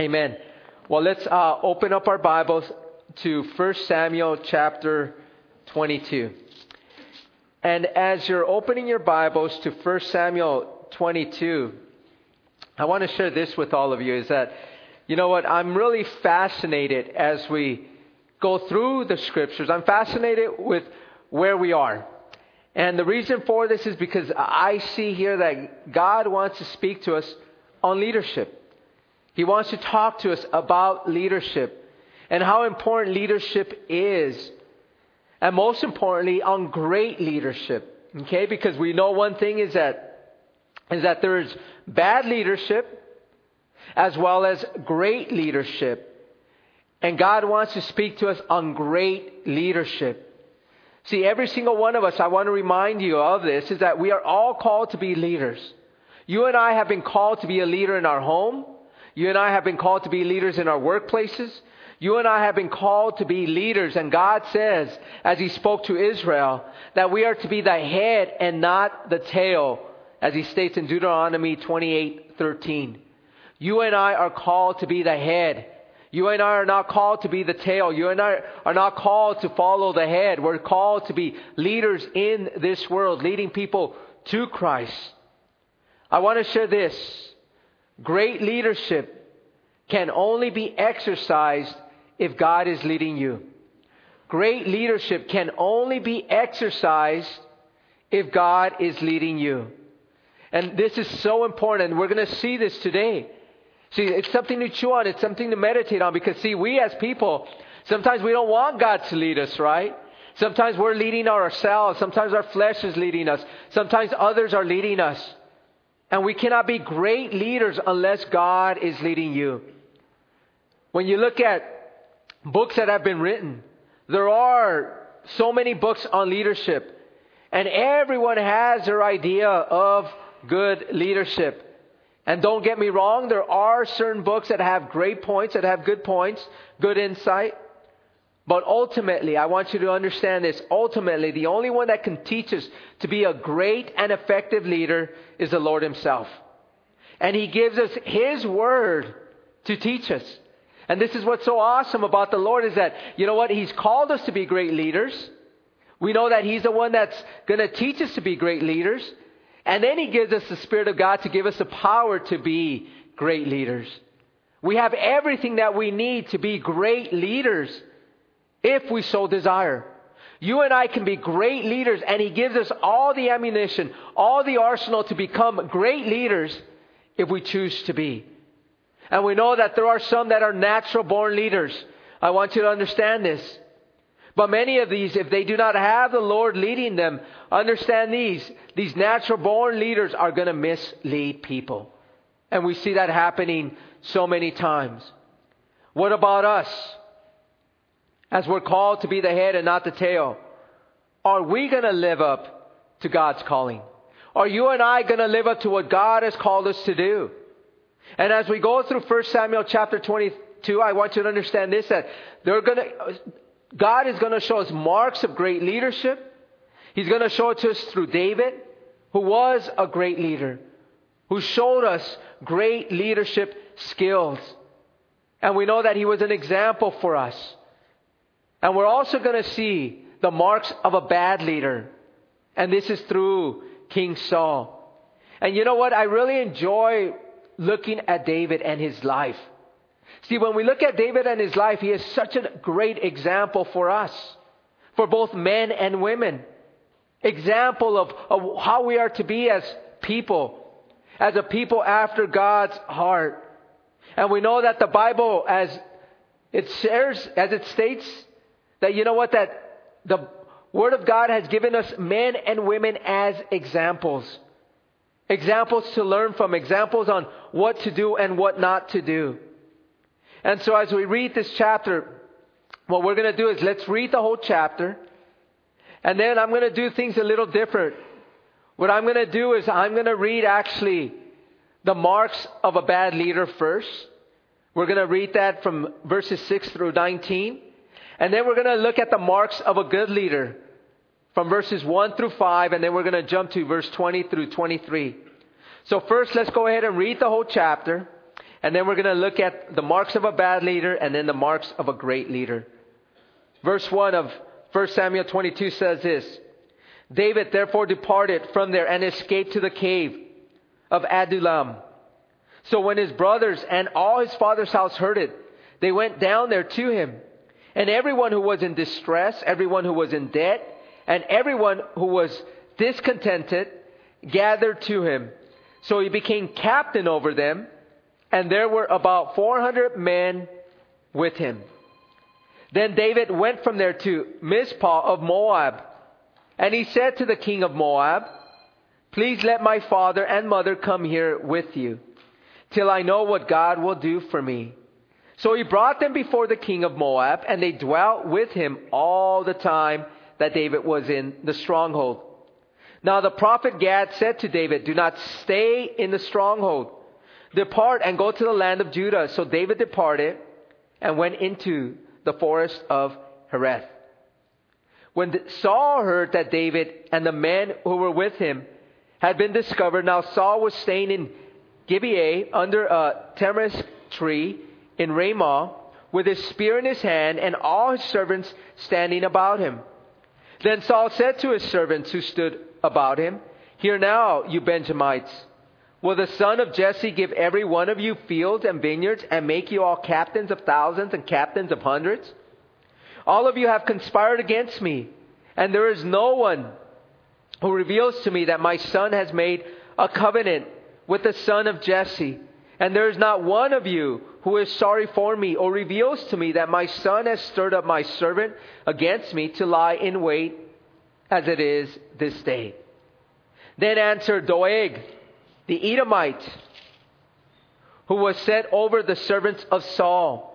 Amen. Well, let's uh, open up our Bibles to 1 Samuel chapter 22. And as you're opening your Bibles to 1 Samuel 22, I want to share this with all of you is that, you know what, I'm really fascinated as we go through the scriptures. I'm fascinated with where we are. And the reason for this is because I see here that God wants to speak to us on leadership. He wants to talk to us about leadership and how important leadership is. And most importantly, on great leadership. Okay? Because we know one thing is that, is that there is bad leadership as well as great leadership. And God wants to speak to us on great leadership. See, every single one of us, I want to remind you of this, is that we are all called to be leaders. You and I have been called to be a leader in our home. You and I have been called to be leaders in our workplaces. You and I have been called to be leaders, and God says, as He spoke to Israel, that we are to be the head and not the tail, as He states in Deuteronomy 28:13. You and I are called to be the head. You and I are not called to be the tail. You and I are not called to follow the head. We're called to be leaders in this world, leading people to Christ. I want to share this. Great leadership can only be exercised if God is leading you. Great leadership can only be exercised if God is leading you. And this is so important, we're going to see this today. See, it's something to chew on, it's something to meditate on, because see, we as people, sometimes we don't want God to lead us, right? Sometimes we're leading ourselves, sometimes our flesh is leading us, sometimes others are leading us. And we cannot be great leaders unless God is leading you. When you look at books that have been written, there are so many books on leadership. And everyone has their idea of good leadership. And don't get me wrong, there are certain books that have great points, that have good points, good insight. But ultimately, I want you to understand this. Ultimately, the only one that can teach us to be a great and effective leader is the Lord Himself. And He gives us His Word to teach us. And this is what's so awesome about the Lord is that, you know what? He's called us to be great leaders. We know that He's the one that's going to teach us to be great leaders. And then He gives us the Spirit of God to give us the power to be great leaders. We have everything that we need to be great leaders if we so desire. You and I can be great leaders, and He gives us all the ammunition, all the arsenal to become great leaders if we choose to be. And we know that there are some that are natural born leaders. I want you to understand this. But many of these, if they do not have the Lord leading them, understand these. These natural born leaders are going to mislead people. And we see that happening so many times. What about us? as we're called to be the head and not the tail, are we going to live up to God's calling? Are you and I going to live up to what God has called us to do? And as we go through 1 Samuel chapter 22, I want you to understand this that they're going to, God is going to show us marks of great leadership. He's going to show it to us through David, who was a great leader, who showed us great leadership skills. And we know that he was an example for us. And we're also going to see the marks of a bad leader. And this is through King Saul. And you know what? I really enjoy looking at David and his life. See, when we look at David and his life, he is such a great example for us, for both men and women. Example of, of how we are to be as people, as a people after God's heart. And we know that the Bible, as it shares, as it states, that you know what? That the Word of God has given us men and women as examples. Examples to learn from, examples on what to do and what not to do. And so as we read this chapter, what we're going to do is let's read the whole chapter. And then I'm going to do things a little different. What I'm going to do is I'm going to read actually the marks of a bad leader first. We're going to read that from verses 6 through 19. And then we're going to look at the marks of a good leader from verses 1 through 5, and then we're going to jump to verse 20 through 23. So, first, let's go ahead and read the whole chapter. And then we're going to look at the marks of a bad leader and then the marks of a great leader. Verse 1 of 1 Samuel 22 says this David therefore departed from there and escaped to the cave of Adullam. So when his brothers and all his father's house heard it, they went down there to him. And everyone who was in distress, everyone who was in debt, and everyone who was discontented gathered to him. So he became captain over them, and there were about 400 men with him. Then David went from there to Mizpah of Moab, and he said to the king of Moab, Please let my father and mother come here with you, till I know what God will do for me. So he brought them before the king of Moab, and they dwelt with him all the time that David was in the stronghold. Now the prophet Gad said to David, Do not stay in the stronghold. Depart and go to the land of Judah. So David departed and went into the forest of Hereth. When Saul heard that David and the men who were with him had been discovered, now Saul was staying in Gibeah under a tamarisk tree in Ramah with his spear in his hand and all his servants standing about him. Then Saul said to his servants who stood about him, Hear now, you Benjamites. Will the son of Jesse give every one of you fields and vineyards and make you all captains of thousands and captains of hundreds? All of you have conspired against me, and there is no one who reveals to me that my son has made a covenant with the son of Jesse. And there is not one of you who is sorry for me or reveals to me that my son has stirred up my servant against me to lie in wait as it is this day. Then answered Doeg, the Edomite, who was set over the servants of Saul,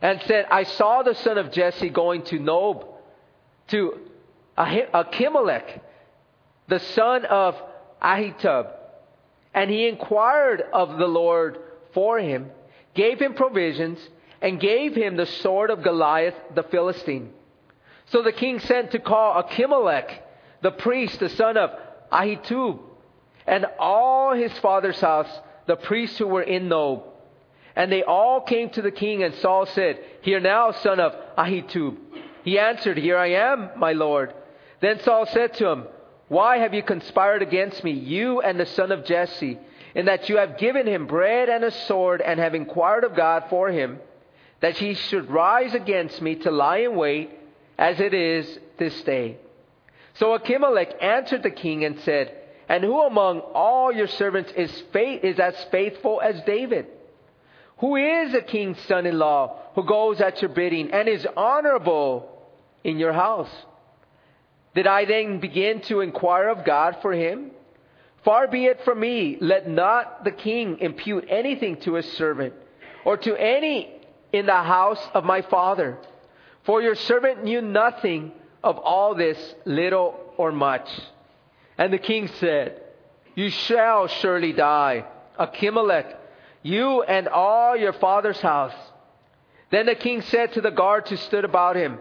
and said, I saw the son of Jesse going to Nob, to Achimelech, the son of Ahitub, and he inquired of the Lord for him, gave him provisions, and gave him the sword of Goliath the Philistine. So the king sent to call Achimelech, the priest, the son of Ahitub, and all his father's house, the priests who were in Nob. And they all came to the king, and Saul said, Hear now, son of Ahitub. He answered, Here I am, my lord. Then Saul said to him, Why have you conspired against me, you and the son of Jesse, in that you have given him bread and a sword, and have inquired of God for him, that he should rise against me to lie in wait, as it is this day? So Achimelech answered the king and said, And who among all your servants is, faith, is as faithful as David? Who is a king's son in law who goes at your bidding and is honorable in your house? Did I then begin to inquire of God for him? Far be it from me, let not the king impute anything to his servant or to any in the house of my father. For your servant knew nothing of all this, little or much. And the king said, You shall surely die. Achimelech you and all your father's house. Then the king said to the guards who stood about him,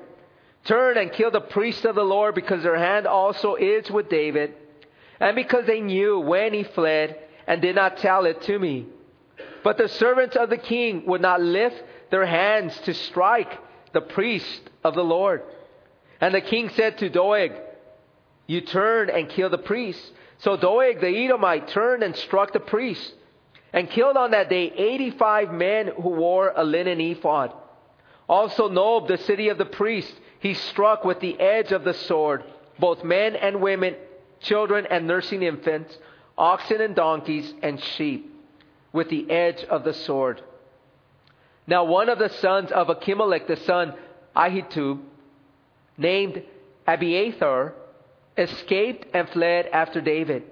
Turn and kill the priest of the Lord, because their hand also is with David, and because they knew when he fled and did not tell it to me. But the servants of the king would not lift their hands to strike the priest of the Lord. And the king said to Doeg, You turn and kill the priest. So Doeg the Edomite turned and struck the priest and killed on that day 85 men who wore a linen ephod. Also Nob, the city of the priests, he struck with the edge of the sword, both men and women, children and nursing infants, oxen and donkeys and sheep, with the edge of the sword. Now one of the sons of Achimelech, the son Ahitub, named Abiathar, escaped and fled after David.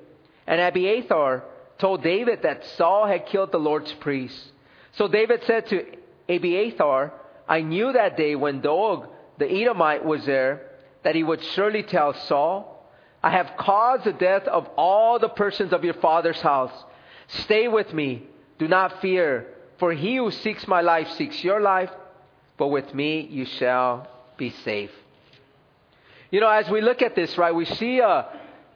And Abiathar told David that Saul had killed the Lord's priest. So David said to Abiathar, I knew that day when Doeg the Edomite was there that he would surely tell Saul, I have caused the death of all the persons of your father's house. Stay with me. Do not fear, for he who seeks my life seeks your life, but with me you shall be safe. You know, as we look at this, right, we see a,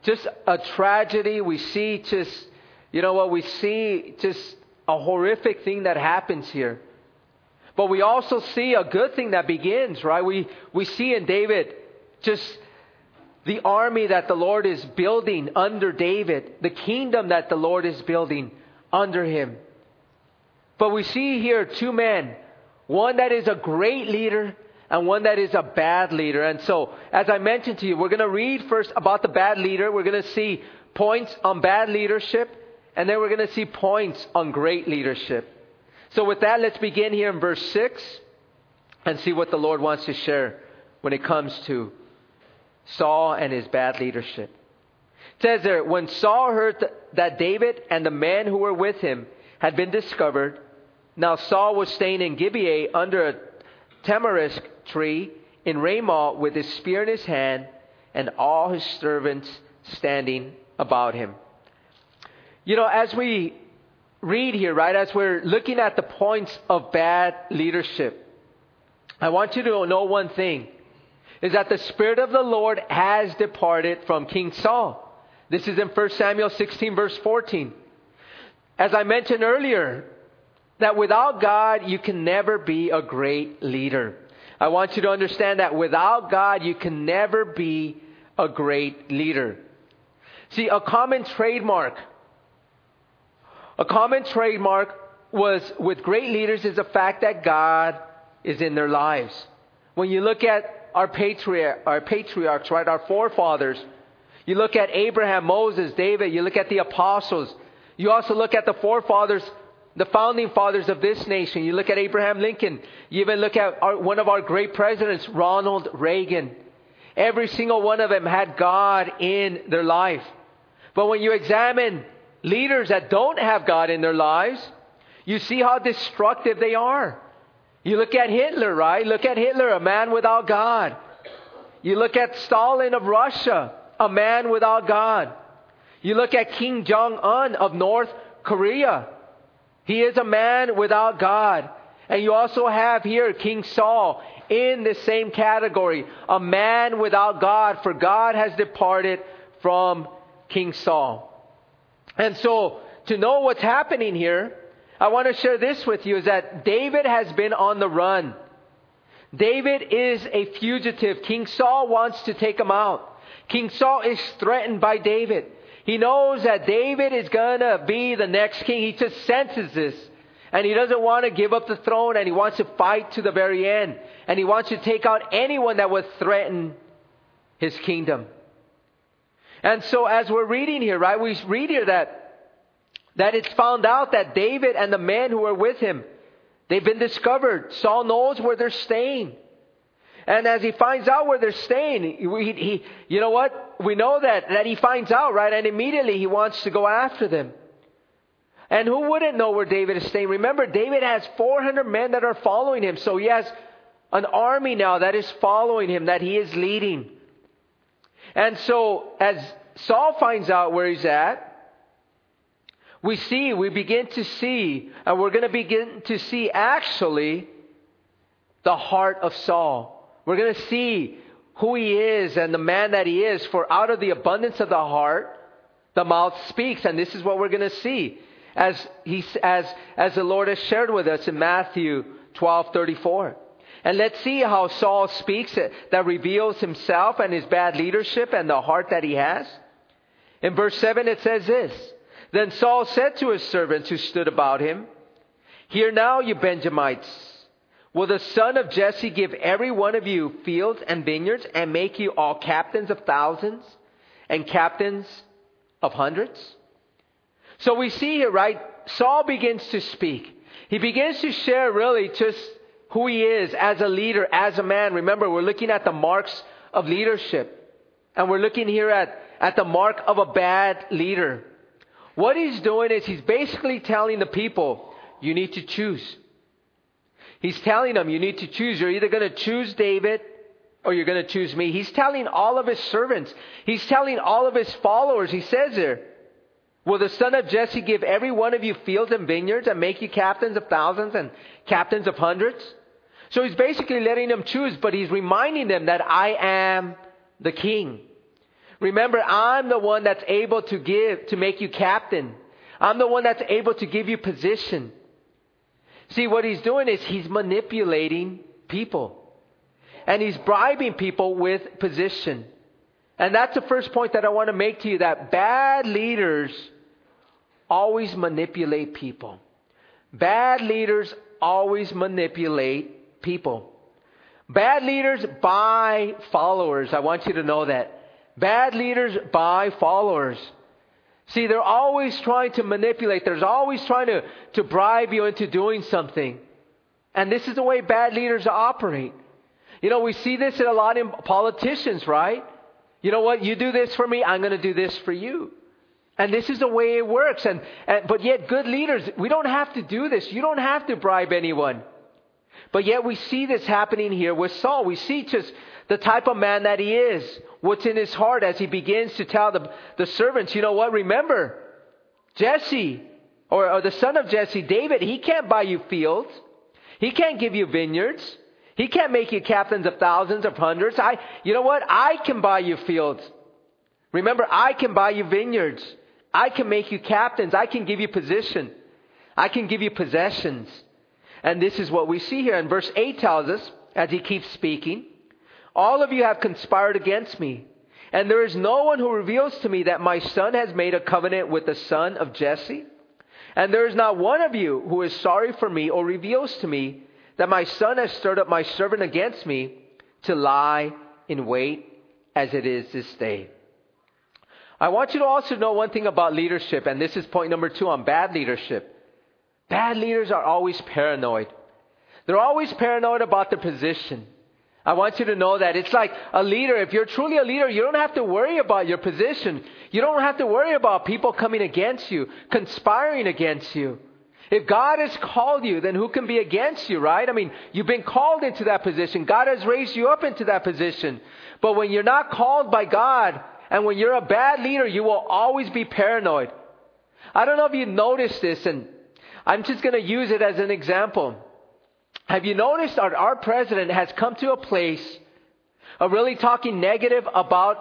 just a tragedy. We see just you know what? We see just a horrific thing that happens here. But we also see a good thing that begins, right? We, we see in David just the army that the Lord is building under David, the kingdom that the Lord is building under him. But we see here two men, one that is a great leader and one that is a bad leader. And so, as I mentioned to you, we're going to read first about the bad leader. We're going to see points on bad leadership, and then we're going to see points on great leadership. So, with that, let's begin here in verse 6 and see what the Lord wants to share when it comes to Saul and his bad leadership. It says there, when Saul heard that David and the men who were with him had been discovered, now Saul was staying in Gibeah under a tamarisk tree in Ramah with his spear in his hand and all his servants standing about him. You know, as we read here, right, as we're looking at the points of bad leadership, I want you to know one thing is that the Spirit of the Lord has departed from King Saul. This is in 1 Samuel 16, verse 14. As I mentioned earlier, that without God, you can never be a great leader. I want you to understand that without God, you can never be a great leader. See, a common trademark, a common trademark was with great leaders is the fact that God is in their lives. When you look at our, patriarch, our patriarchs, right, our forefathers, you look at Abraham, Moses, David, you look at the apostles, you also look at the forefathers the founding fathers of this nation. You look at Abraham Lincoln. You even look at our, one of our great presidents, Ronald Reagan. Every single one of them had God in their life. But when you examine leaders that don't have God in their lives, you see how destructive they are. You look at Hitler, right? Look at Hitler, a man without God. You look at Stalin of Russia, a man without God. You look at Kim Jong un of North Korea, he is a man without God. And you also have here King Saul in the same category, a man without God, for God has departed from King Saul. And so, to know what's happening here, I want to share this with you is that David has been on the run. David is a fugitive. King Saul wants to take him out. King Saul is threatened by David. He knows that David is going to be the next king. He just senses this. And he doesn't want to give up the throne and he wants to fight to the very end. And he wants to take out anyone that would threaten his kingdom. And so as we're reading here, right, we read here that that it's found out that David and the men who are with him, they've been discovered. Saul knows where they're staying. And as he finds out where they're staying, he, he, you know what? We know that, that he finds out, right? And immediately he wants to go after them. And who wouldn't know where David is staying? Remember, David has 400 men that are following him. So he has an army now that is following him, that he is leading. And so as Saul finds out where he's at, we see, we begin to see, and we're going to begin to see actually the heart of Saul. We're going to see who he is and the man that he is, for out of the abundance of the heart, the mouth speaks. And this is what we're going to see as, he, as, as the Lord has shared with us in Matthew 12 34. And let's see how Saul speaks eh, that reveals himself and his bad leadership and the heart that he has. In verse 7, it says this Then Saul said to his servants who stood about him, Hear now, you Benjamites. Will the son of Jesse give every one of you fields and vineyards and make you all captains of thousands and captains of hundreds? So we see here, right? Saul begins to speak. He begins to share really just who he is as a leader, as a man. Remember, we're looking at the marks of leadership. And we're looking here at, at the mark of a bad leader. What he's doing is he's basically telling the people, you need to choose. He's telling them, you need to choose. You're either going to choose David or you're going to choose me. He's telling all of his servants, he's telling all of his followers, he says there, Will the son of Jesse give every one of you fields and vineyards and make you captains of thousands and captains of hundreds? So he's basically letting them choose, but he's reminding them that I am the king. Remember, I'm the one that's able to give, to make you captain. I'm the one that's able to give you position. See, what he's doing is he's manipulating people. And he's bribing people with position. And that's the first point that I want to make to you that bad leaders always manipulate people. Bad leaders always manipulate people. Bad leaders buy followers. I want you to know that. Bad leaders buy followers. See, they're always trying to manipulate. They're always trying to, to bribe you into doing something. And this is the way bad leaders operate. You know, we see this in a lot in politicians, right? You know what? You do this for me, I'm going to do this for you. And this is the way it works. And, and, but yet, good leaders, we don't have to do this. You don't have to bribe anyone. But yet, we see this happening here with Saul. We see just the type of man that he is, what's in his heart as he begins to tell the, the servants, you know what? Remember, Jesse, or, or the son of Jesse, David, he can't buy you fields. He can't give you vineyards. He can't make you captains of thousands of hundreds. I, you know what? I can buy you fields. Remember, I can buy you vineyards. I can make you captains. I can give you position. I can give you possessions. And this is what we see here. And verse 8 tells us, as he keeps speaking, All of you have conspired against me. And there is no one who reveals to me that my son has made a covenant with the son of Jesse. And there is not one of you who is sorry for me or reveals to me that my son has stirred up my servant against me to lie in wait as it is this day. I want you to also know one thing about leadership, and this is point number two on bad leadership. Bad leaders are always paranoid. They're always paranoid about their position. I want you to know that. It's like a leader. If you're truly a leader, you don't have to worry about your position. You don't have to worry about people coming against you, conspiring against you. If God has called you, then who can be against you, right? I mean, you've been called into that position. God has raised you up into that position. But when you're not called by God, and when you're a bad leader, you will always be paranoid. I don't know if you noticed this, and I'm just going to use it as an example. Have you noticed our, our president has come to a place of really talking negative about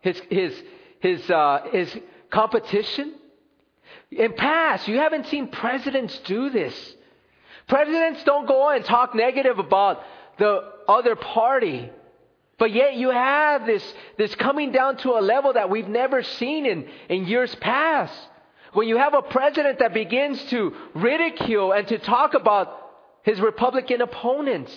his, his, his, uh, his competition? In past, you haven't seen presidents do this. Presidents don't go and talk negative about the other party. But yet you have this, this coming down to a level that we've never seen in, in years past. When you have a president that begins to ridicule and to talk about his Republican opponents.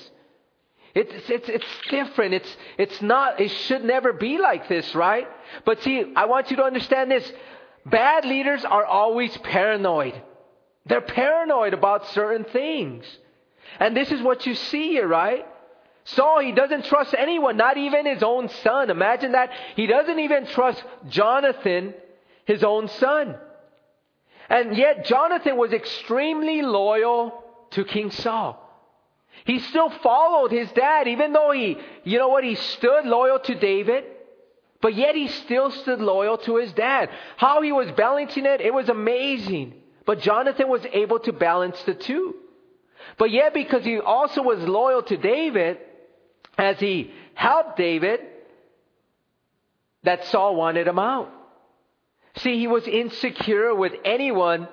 It's, it's, it's different. It's, it's not, it should never be like this, right? But see, I want you to understand this. Bad leaders are always paranoid. They're paranoid about certain things. And this is what you see here, right? Saul, he doesn't trust anyone, not even his own son. Imagine that. He doesn't even trust Jonathan, his own son. And yet, Jonathan was extremely loyal to King Saul. He still followed his dad, even though he, you know what, he stood loyal to David, but yet he still stood loyal to his dad. How he was balancing it, it was amazing. But Jonathan was able to balance the two. But yet, because he also was loyal to David, as he helped David, that Saul wanted him out. See, he was insecure with anyone,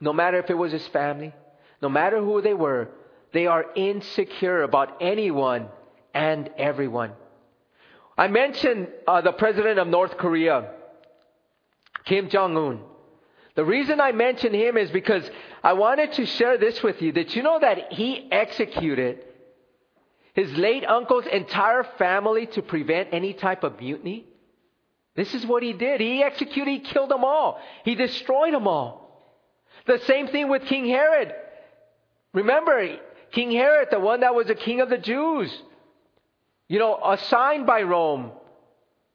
no matter if it was his family, no matter who they were, they are insecure about anyone and everyone. I mentioned uh, the president of North Korea, Kim Jong un. The reason I mention him is because I wanted to share this with you that you know that he executed his late uncle's entire family to prevent any type of mutiny. This is what he did. He executed, he killed them all. He destroyed them all. The same thing with King Herod. Remember, King Herod, the one that was a king of the Jews, you know, assigned by Rome.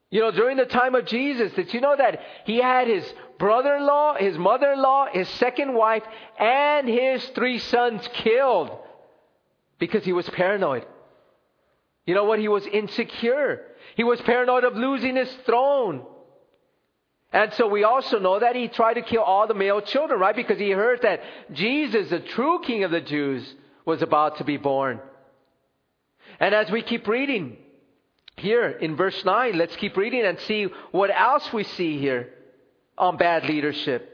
You know, during the time of Jesus, did you know that he had his brother in law, his mother in law, his second wife, and his three sons killed because he was paranoid? You know what? He was insecure. He was paranoid of losing his throne. And so we also know that he tried to kill all the male children, right? Because he heard that Jesus, the true king of the Jews, was about to be born. And as we keep reading here in verse 9, let's keep reading and see what else we see here. on bad leadership.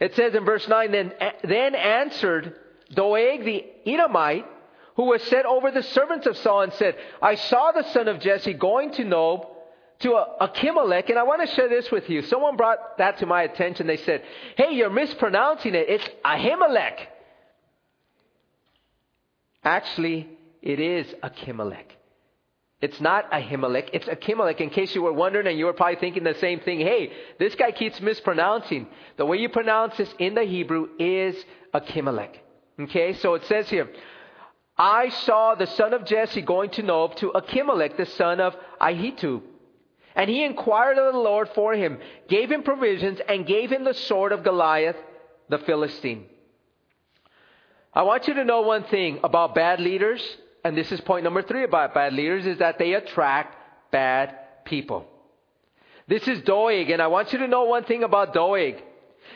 It says in verse 9, then, then answered Doeg the Edomite, who was set over the servants of Saul, and said, I saw the son of Jesse going to Nob, to Achimelech, and I want to share this with you. Someone brought that to my attention. They said, Hey, you're mispronouncing it. It's Ahimelech. Actually, it is Achimelech. It's not Ahimelech, it's Achimelech. In case you were wondering and you were probably thinking the same thing, hey, this guy keeps mispronouncing. The way you pronounce this in the Hebrew is Achimelech. Okay, so it says here, I saw the son of Jesse going to Nob to Achimelech, the son of Ahitub. And he inquired of the Lord for him, gave him provisions, and gave him the sword of Goliath, the Philistine. I want you to know one thing about bad leaders and this is point number three about bad leaders, is that they attract bad people. This is Doeg, and I want you to know one thing about Doeg.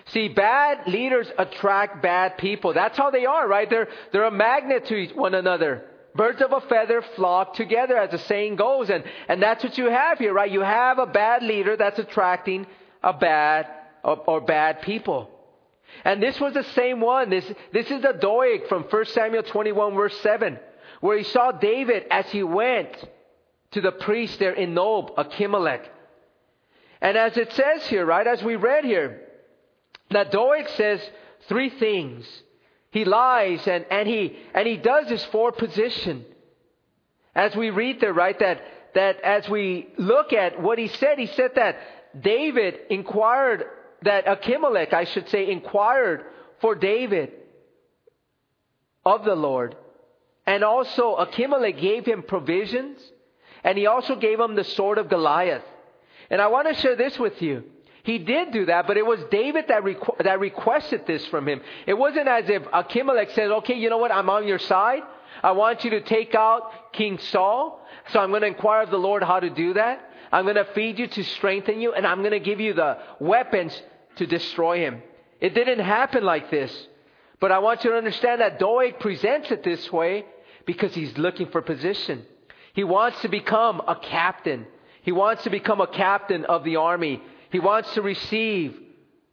See, bad leaders attract bad people. That's how they are, right? They're, they're a magnet to each one another. Birds of a feather flock together, as the saying goes. And, and that's what you have here, right? You have a bad leader that's attracting a bad or, or bad people. And this was the same one. This, this is the Doeg from 1 Samuel 21, verse 7 where he saw David as he went to the priest there in Nob, Achimelech. And as it says here, right, as we read here, that Doeg says three things. He lies and, and he and he does this for position. As we read there, right, that that as we look at what he said, he said that David inquired that Achimelech, I should say, inquired for David of the Lord. And also, Achimelech gave him provisions, and he also gave him the sword of Goliath. And I want to share this with you. He did do that, but it was David that, requ- that requested this from him. It wasn't as if Achimelech said, okay, you know what, I'm on your side. I want you to take out King Saul. So I'm going to inquire of the Lord how to do that. I'm going to feed you to strengthen you, and I'm going to give you the weapons to destroy him. It didn't happen like this. But I want you to understand that Doeg presents it this way because he's looking for position. He wants to become a captain. He wants to become a captain of the army. He wants to receive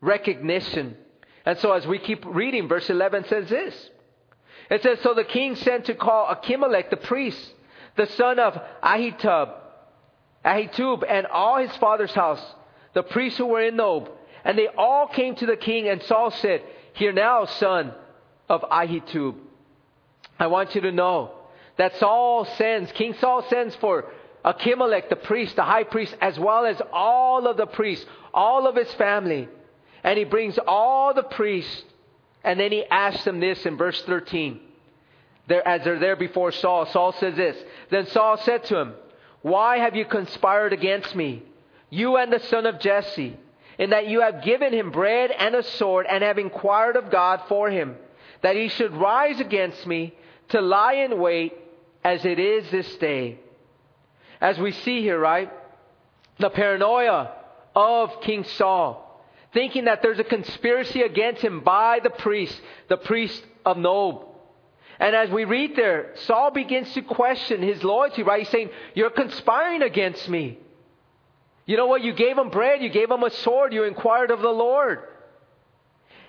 recognition. And so as we keep reading, verse 11 says this. It says, So the king sent to call Achimelech the priest, the son of Ahitub, Ahitub, and all his father's house, the priests who were in Nob. And they all came to the king, and Saul said, Hear now, son of Ahitub. I want you to know that Saul sends, King Saul sends for Achimelech, the priest, the high priest, as well as all of the priests, all of his family. And he brings all the priests, and then he asks them this in verse 13. There, as they're there before Saul, Saul says this. Then Saul said to him, Why have you conspired against me, you and the son of Jesse? in that you have given him bread and a sword and have inquired of God for him, that he should rise against me to lie in wait as it is this day. As we see here, right? The paranoia of King Saul, thinking that there's a conspiracy against him by the priest, the priest of Nob. And as we read there, Saul begins to question his loyalty, right? He's saying, You're conspiring against me. You know what? You gave him bread, you gave him a sword, you inquired of the Lord.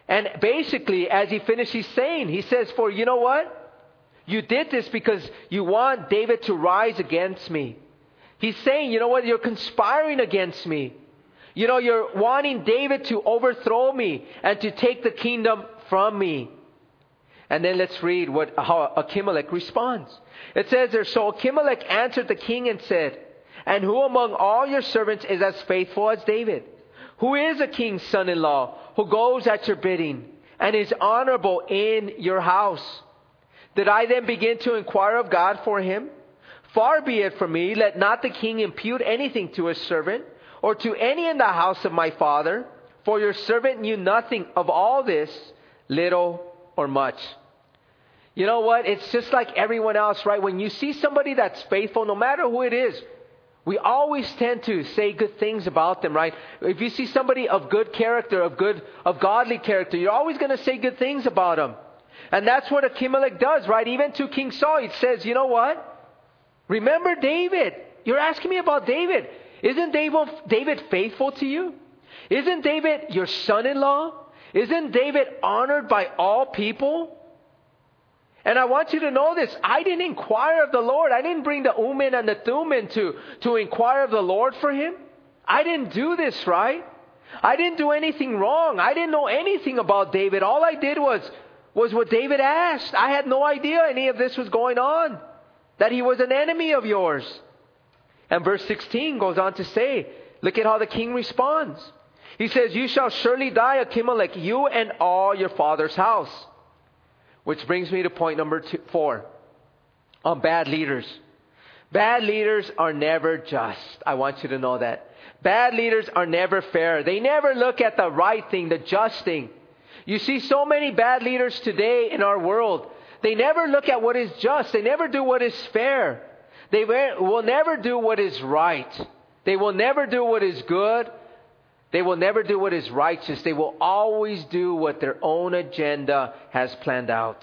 And basically, as he finishes saying, he says, For you know what? You did this because you want David to rise against me. He's saying, you know what? You're conspiring against me. You know, you're wanting David to overthrow me and to take the kingdom from me. And then let's read what how Achimelech responds. It says there, so Achimelech answered the king and said, and who among all your servants is as faithful as David? Who is a king's son in law, who goes at your bidding, and is honorable in your house? Did I then begin to inquire of God for him? Far be it from me, let not the king impute anything to his servant, or to any in the house of my father, for your servant knew nothing of all this, little or much. You know what? It's just like everyone else, right? When you see somebody that's faithful, no matter who it is, we always tend to say good things about them, right? If you see somebody of good character, of good, of godly character, you're always going to say good things about them. And that's what Achimelech does, right? Even to King Saul, it says, you know what? Remember David. You're asking me about David. Isn't David, faithful to you? Isn't David your son in law? Isn't David honored by all people? And I want you to know this. I didn't inquire of the Lord. I didn't bring the Urim and the Thummim to, to inquire of the Lord for him. I didn't do this, right? I didn't do anything wrong. I didn't know anything about David. All I did was, was what David asked. I had no idea any of this was going on. That he was an enemy of yours. And verse 16 goes on to say, look at how the king responds. He says, You shall surely die, Achimelech, you and all your father's house. Which brings me to point number two, four on bad leaders. Bad leaders are never just. I want you to know that. Bad leaders are never fair. They never look at the right thing, the just thing. You see so many bad leaders today in our world. They never look at what is just. They never do what is fair. They will never do what is right. They will never do what is good. They will never do what is righteous. They will always do what their own agenda has planned out.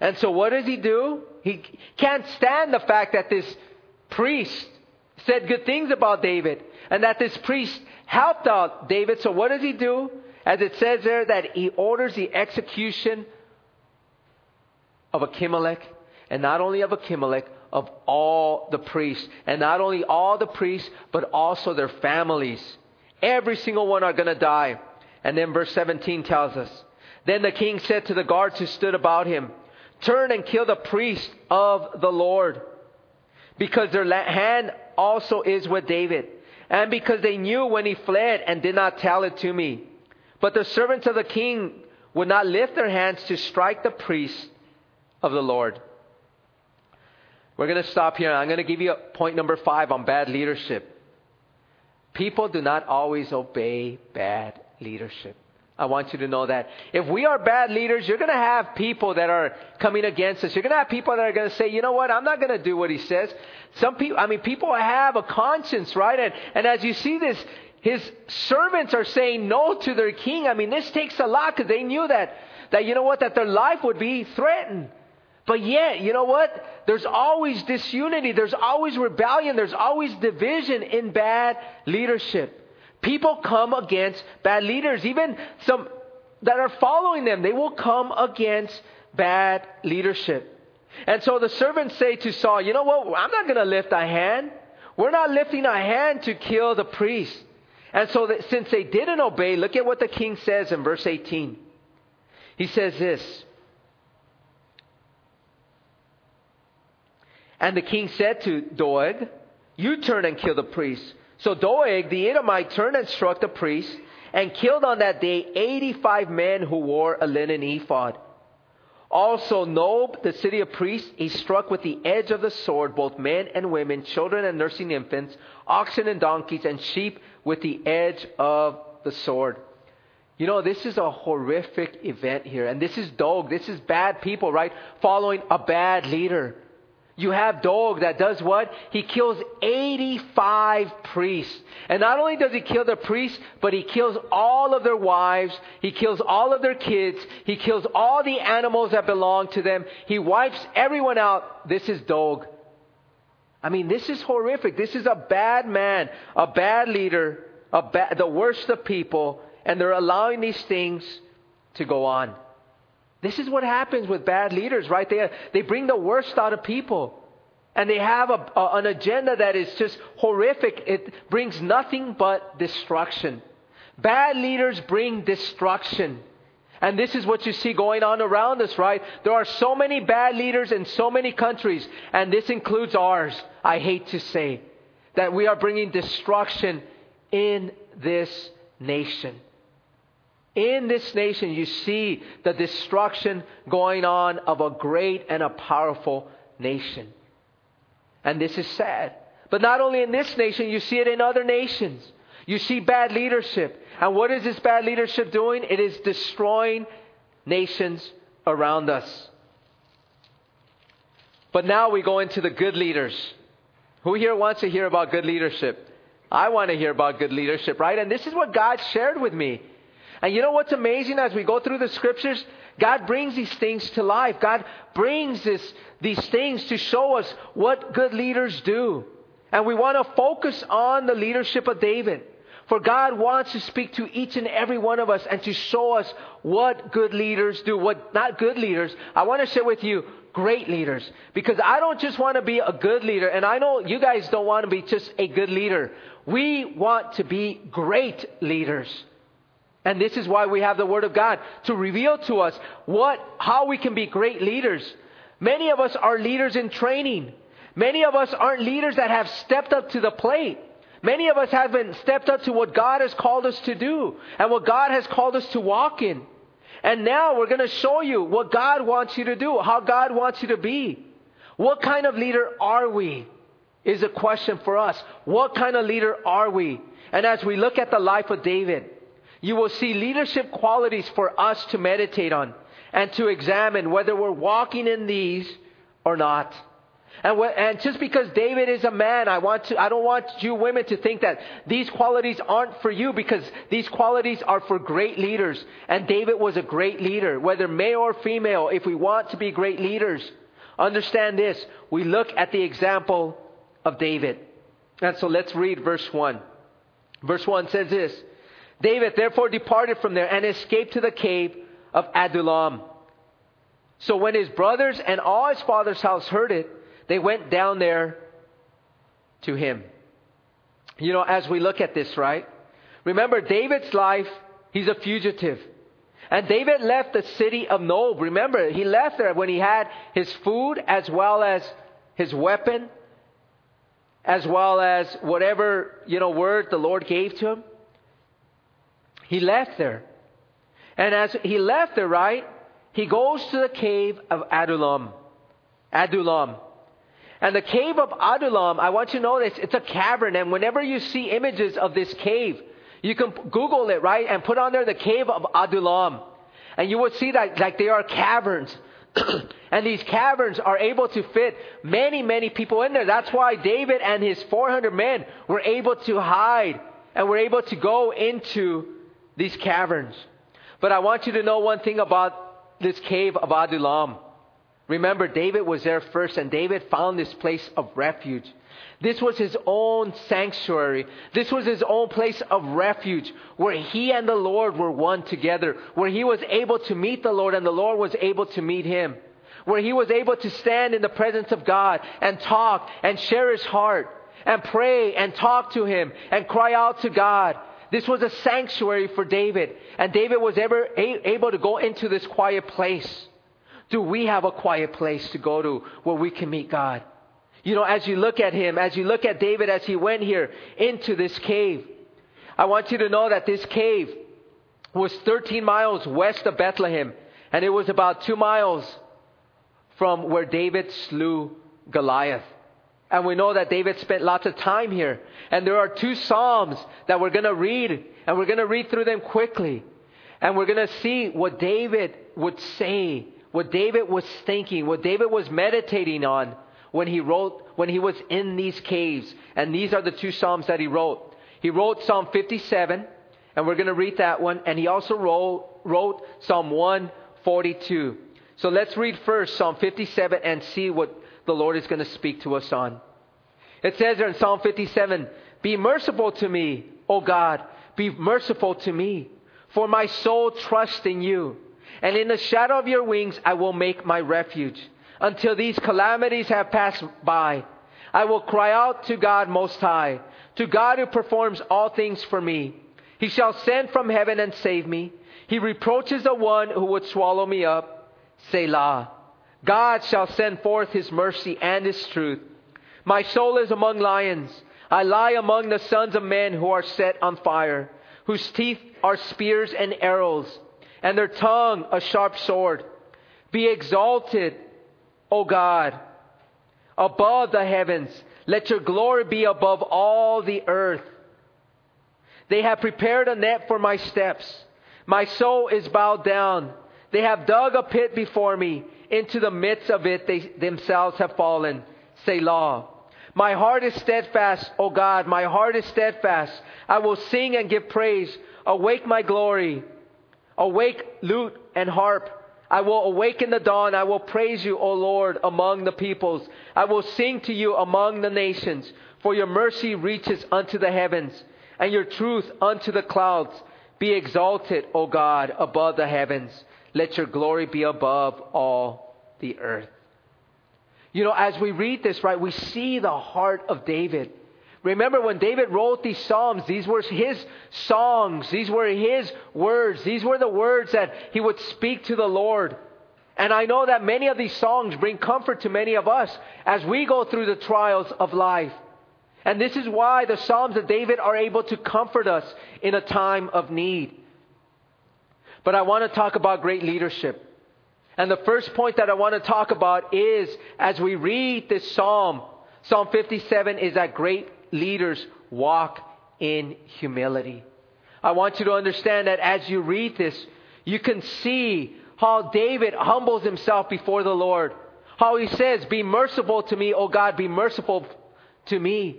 And so what does he do? He can't stand the fact that this priest said good things about David and that this priest helped out David. So what does he do? As it says there, that he orders the execution of Achimelech, and not only of Achimelech, of all the priests. And not only all the priests, but also their families. Every single one are going to die. And then verse 17 tells us Then the king said to the guards who stood about him, Turn and kill the priest of the Lord, because their hand also is with David, and because they knew when he fled and did not tell it to me. But the servants of the king would not lift their hands to strike the priest of the Lord. We're going to stop here. I'm going to give you point number five on bad leadership. People do not always obey bad leadership. I want you to know that. If we are bad leaders, you're going to have people that are coming against us. You're going to have people that are going to say, you know what, I'm not going to do what he says. Some people, I mean, people have a conscience, right? And, and as you see this, his servants are saying no to their king. I mean, this takes a lot because they knew that, that, you know what, that their life would be threatened. But yet, you know what? There's always disunity. There's always rebellion. There's always division in bad leadership. People come against bad leaders. Even some that are following them, they will come against bad leadership. And so the servants say to Saul, you know what? I'm not going to lift a hand. We're not lifting a hand to kill the priest. And so that since they didn't obey, look at what the king says in verse 18. He says this. And the king said to Doeg, You turn and kill the priest. So Doeg, the Edomite, turned and struck the priest and killed on that day 85 men who wore a linen ephod. Also, Nob, the city of priests, he struck with the edge of the sword both men and women, children and nursing infants, oxen and donkeys, and sheep with the edge of the sword. You know, this is a horrific event here. And this is Doeg. This is bad people, right? Following a bad leader. You have Doeg that does what? He kills 85 priests. And not only does he kill the priests, but he kills all of their wives. He kills all of their kids. He kills all the animals that belong to them. He wipes everyone out. This is Doeg. I mean, this is horrific. This is a bad man, a bad leader, a ba- the worst of people, and they're allowing these things to go on. This is what happens with bad leaders, right? They, they bring the worst out of people. And they have a, a, an agenda that is just horrific. It brings nothing but destruction. Bad leaders bring destruction. And this is what you see going on around us, right? There are so many bad leaders in so many countries, and this includes ours, I hate to say, that we are bringing destruction in this nation. In this nation, you see the destruction going on of a great and a powerful nation. And this is sad. But not only in this nation, you see it in other nations. You see bad leadership. And what is this bad leadership doing? It is destroying nations around us. But now we go into the good leaders. Who here wants to hear about good leadership? I want to hear about good leadership, right? And this is what God shared with me. And you know what's amazing as we go through the scriptures? God brings these things to life. God brings this, these things to show us what good leaders do. And we want to focus on the leadership of David. For God wants to speak to each and every one of us and to show us what good leaders do. What, not good leaders. I want to share with you great leaders. Because I don't just want to be a good leader, and I know you guys don't want to be just a good leader. We want to be great leaders. And this is why we have the Word of God to reveal to us what, how we can be great leaders. Many of us are leaders in training. Many of us aren't leaders that have stepped up to the plate. Many of us haven't stepped up to what God has called us to do and what God has called us to walk in. And now we're going to show you what God wants you to do, how God wants you to be. What kind of leader are we? Is a question for us. What kind of leader are we? And as we look at the life of David, you will see leadership qualities for us to meditate on and to examine whether we're walking in these or not. And, and just because David is a man, I want to, I don't want you women to think that these qualities aren't for you because these qualities are for great leaders. And David was a great leader, whether male or female. If we want to be great leaders, understand this. We look at the example of David. And so let's read verse 1. Verse 1 says this. David therefore departed from there and escaped to the cave of Adullam. So when his brothers and all his father's house heard it, they went down there to him. You know, as we look at this, right? Remember, David's life, he's a fugitive. And David left the city of Nob. Remember, he left there when he had his food as well as his weapon, as well as whatever, you know, word the Lord gave to him. He left there. And as he left there, right, he goes to the cave of Adullam. Adullam. And the cave of Adullam, I want you to notice, it's a cavern. And whenever you see images of this cave, you can Google it, right? And put on there the cave of Adullam. And you would see that like they are caverns. and these caverns are able to fit many, many people in there. That's why David and his 400 men were able to hide and were able to go into these caverns. But I want you to know one thing about this cave of Adullam. Remember, David was there first, and David found this place of refuge. This was his own sanctuary. This was his own place of refuge where he and the Lord were one together, where he was able to meet the Lord and the Lord was able to meet him, where he was able to stand in the presence of God and talk and share his heart and pray and talk to him and cry out to God. This was a sanctuary for David, and David was ever able to go into this quiet place. Do we have a quiet place to go to where we can meet God? You know, as you look at him, as you look at David as he went here into this cave, I want you to know that this cave was 13 miles west of Bethlehem, and it was about two miles from where David slew Goliath. And we know that David spent lots of time here. And there are two Psalms that we're going to read, and we're going to read through them quickly. And we're going to see what David would say what David was thinking, what David was meditating on when he wrote, when he was in these caves. And these are the two Psalms that he wrote. He wrote Psalm 57, and we're going to read that one. And he also wrote, wrote Psalm 142. So let's read first Psalm 57 and see what the Lord is going to speak to us on. It says there in Psalm 57, Be merciful to me, O God, be merciful to me, for my soul trusts in you. And in the shadow of your wings I will make my refuge. Until these calamities have passed by, I will cry out to God Most High, to God who performs all things for me. He shall send from heaven and save me. He reproaches the one who would swallow me up. Selah. God shall send forth his mercy and his truth. My soul is among lions. I lie among the sons of men who are set on fire, whose teeth are spears and arrows and their tongue a sharp sword. Be exalted, O God, above the heavens. Let your glory be above all the earth. They have prepared a net for my steps. My soul is bowed down. They have dug a pit before me. Into the midst of it they themselves have fallen. Selah. My heart is steadfast, O God. My heart is steadfast. I will sing and give praise. Awake my glory. Awake, lute and harp. I will awaken the dawn. I will praise you, O Lord, among the peoples. I will sing to you among the nations, for your mercy reaches unto the heavens, and your truth unto the clouds. Be exalted, O God, above the heavens. Let your glory be above all the earth. You know, as we read this, right, we see the heart of David. Remember when David wrote these Psalms, these were his songs, these were his words, these were the words that he would speak to the Lord. And I know that many of these songs bring comfort to many of us as we go through the trials of life. And this is why the Psalms of David are able to comfort us in a time of need. But I want to talk about great leadership. And the first point that I want to talk about is as we read this psalm, Psalm 57 is that great leaders walk in humility. I want you to understand that as you read this, you can see how David humbles himself before the Lord. How he says, Be merciful to me, O God, be merciful to me.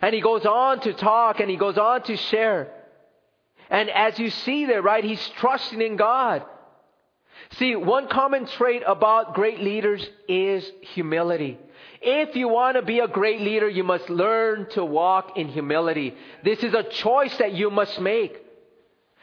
And he goes on to talk and he goes on to share. And as you see there, right, he's trusting in God. See, one common trait about great leaders is humility. If you want to be a great leader, you must learn to walk in humility. This is a choice that you must make.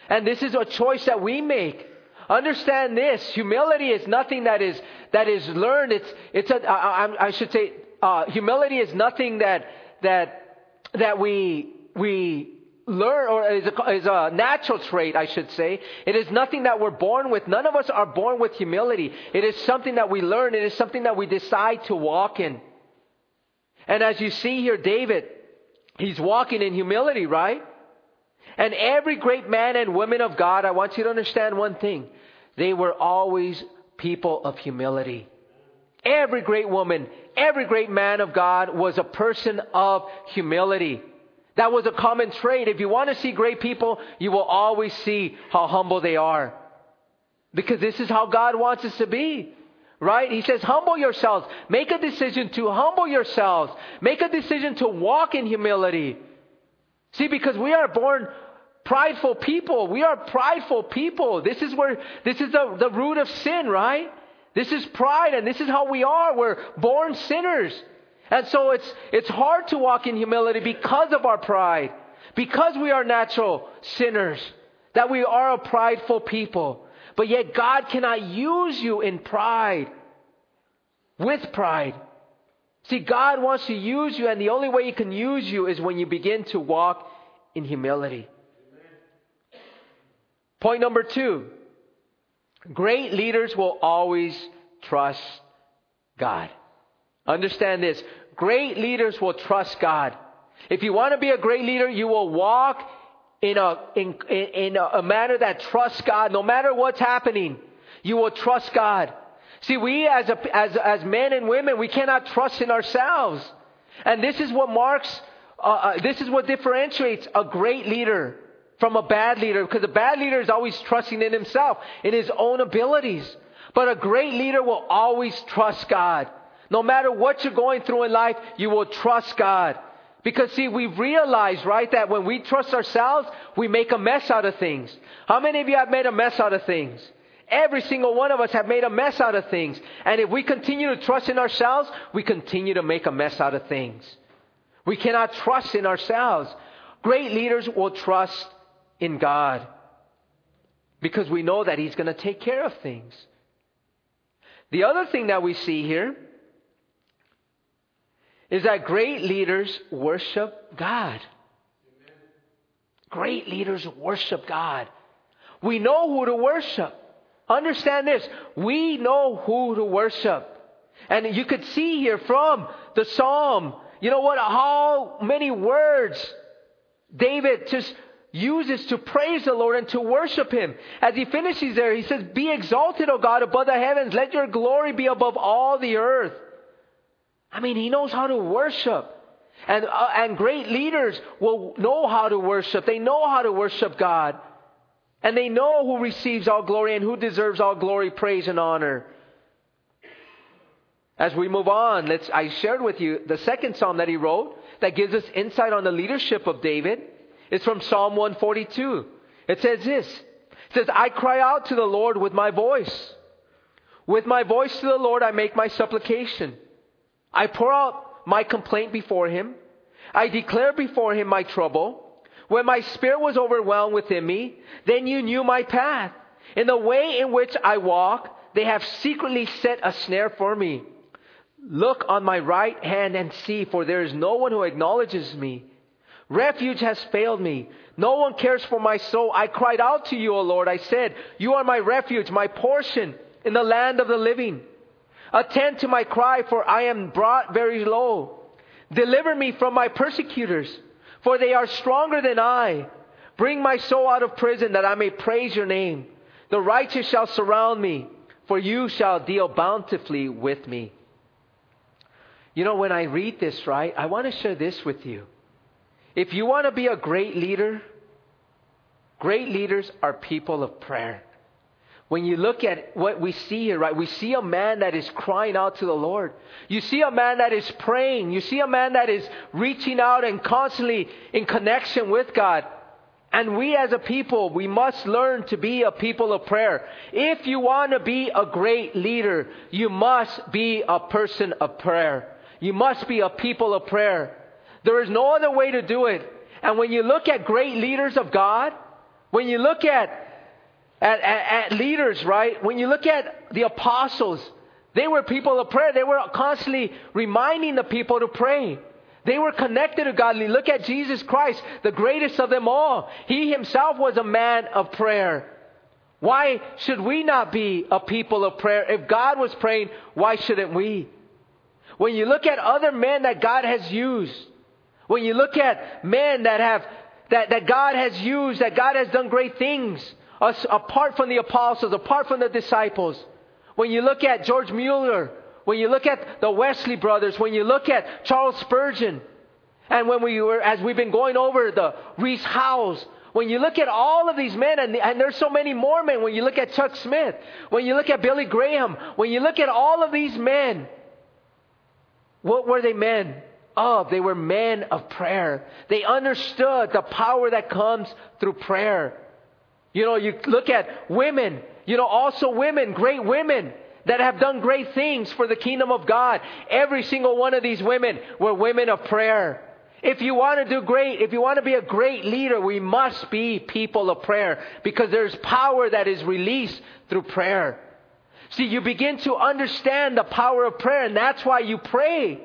And this is a choice that we make. Understand this. Humility is nothing that is, that is learned. It's, it's a, I, I should say, uh, humility is nothing that, that, that we, we learn or is a, is a natural trait, I should say. It is nothing that we're born with. None of us are born with humility. It is something that we learn. It is something that we decide to walk in. And as you see here, David, he's walking in humility, right? And every great man and woman of God, I want you to understand one thing. They were always people of humility. Every great woman, every great man of God was a person of humility. That was a common trait. If you want to see great people, you will always see how humble they are. Because this is how God wants us to be. Right? He says, humble yourselves. Make a decision to humble yourselves. Make a decision to walk in humility. See, because we are born prideful people. We are prideful people. This is where, this is the, the root of sin, right? This is pride and this is how we are. We're born sinners. And so it's, it's hard to walk in humility because of our pride, because we are natural sinners, that we are a prideful people. But yet God cannot use you in pride, with pride. See, God wants to use you, and the only way He can use you is when you begin to walk in humility. Point number two great leaders will always trust God. Understand this great leaders will trust God. If you want to be a great leader, you will walk in a, in, in a manner that trusts God. No matter what's happening, you will trust God. See, we as, a, as, as men and women, we cannot trust in ourselves. And this is what marks, uh, uh, this is what differentiates a great leader from a bad leader. Because a bad leader is always trusting in himself, in his own abilities. But a great leader will always trust God. No matter what you're going through in life, you will trust God. Because see, we realize, right, that when we trust ourselves, we make a mess out of things. How many of you have made a mess out of things? Every single one of us have made a mess out of things. And if we continue to trust in ourselves, we continue to make a mess out of things. We cannot trust in ourselves. Great leaders will trust in God because we know that He's going to take care of things. The other thing that we see here is that great leaders worship God. Great leaders worship God. We know who to worship. Understand this. We know who to worship. And you could see here from the psalm, you know what, how many words David just uses to praise the Lord and to worship Him. As he finishes there, he says, Be exalted, O God, above the heavens. Let your glory be above all the earth. I mean, he knows how to worship. And, uh, and great leaders will know how to worship. They know how to worship God. And they know who receives all glory and who deserves all glory, praise, and honor. As we move on, let's, I shared with you the second psalm that he wrote that gives us insight on the leadership of David. It's from Psalm 142. It says this. It says, I cry out to the Lord with my voice. With my voice to the Lord I make my supplication. I pour out my complaint before him. I declare before him my trouble. When my spirit was overwhelmed within me, then you knew my path. In the way in which I walk, they have secretly set a snare for me. Look on my right hand and see, for there is no one who acknowledges me. Refuge has failed me. No one cares for my soul. I cried out to you, O Lord. I said, You are my refuge, my portion in the land of the living. Attend to my cry, for I am brought very low. Deliver me from my persecutors, for they are stronger than I. Bring my soul out of prison that I may praise your name. The righteous shall surround me, for you shall deal bountifully with me. You know, when I read this, right, I want to share this with you. If you want to be a great leader, great leaders are people of prayer. When you look at what we see here, right, we see a man that is crying out to the Lord. You see a man that is praying. You see a man that is reaching out and constantly in connection with God. And we as a people, we must learn to be a people of prayer. If you want to be a great leader, you must be a person of prayer. You must be a people of prayer. There is no other way to do it. And when you look at great leaders of God, when you look at, at, at, at leaders, right? When you look at the apostles, they were people of prayer. They were constantly reminding the people to pray. They were connected to God. Look at Jesus Christ, the greatest of them all. He himself was a man of prayer. Why should we not be a people of prayer? If God was praying, why shouldn't we? When you look at other men that God has used, when you look at men that have that, that God has used, that God has done great things, apart from the apostles, apart from the disciples. When you look at George Mueller, when you look at the Wesley brothers, when you look at Charles Spurgeon, and when we were, as we've been going over the Rees Howells, when you look at all of these men, and, and there's so many more men, when you look at Chuck Smith, when you look at Billy Graham, when you look at all of these men, what were they men? of. They were men of prayer. They understood the power that comes through prayer. You know, you look at women, you know, also women, great women that have done great things for the kingdom of God. Every single one of these women were women of prayer. If you want to do great, if you want to be a great leader, we must be people of prayer because there's power that is released through prayer. See, you begin to understand the power of prayer and that's why you pray.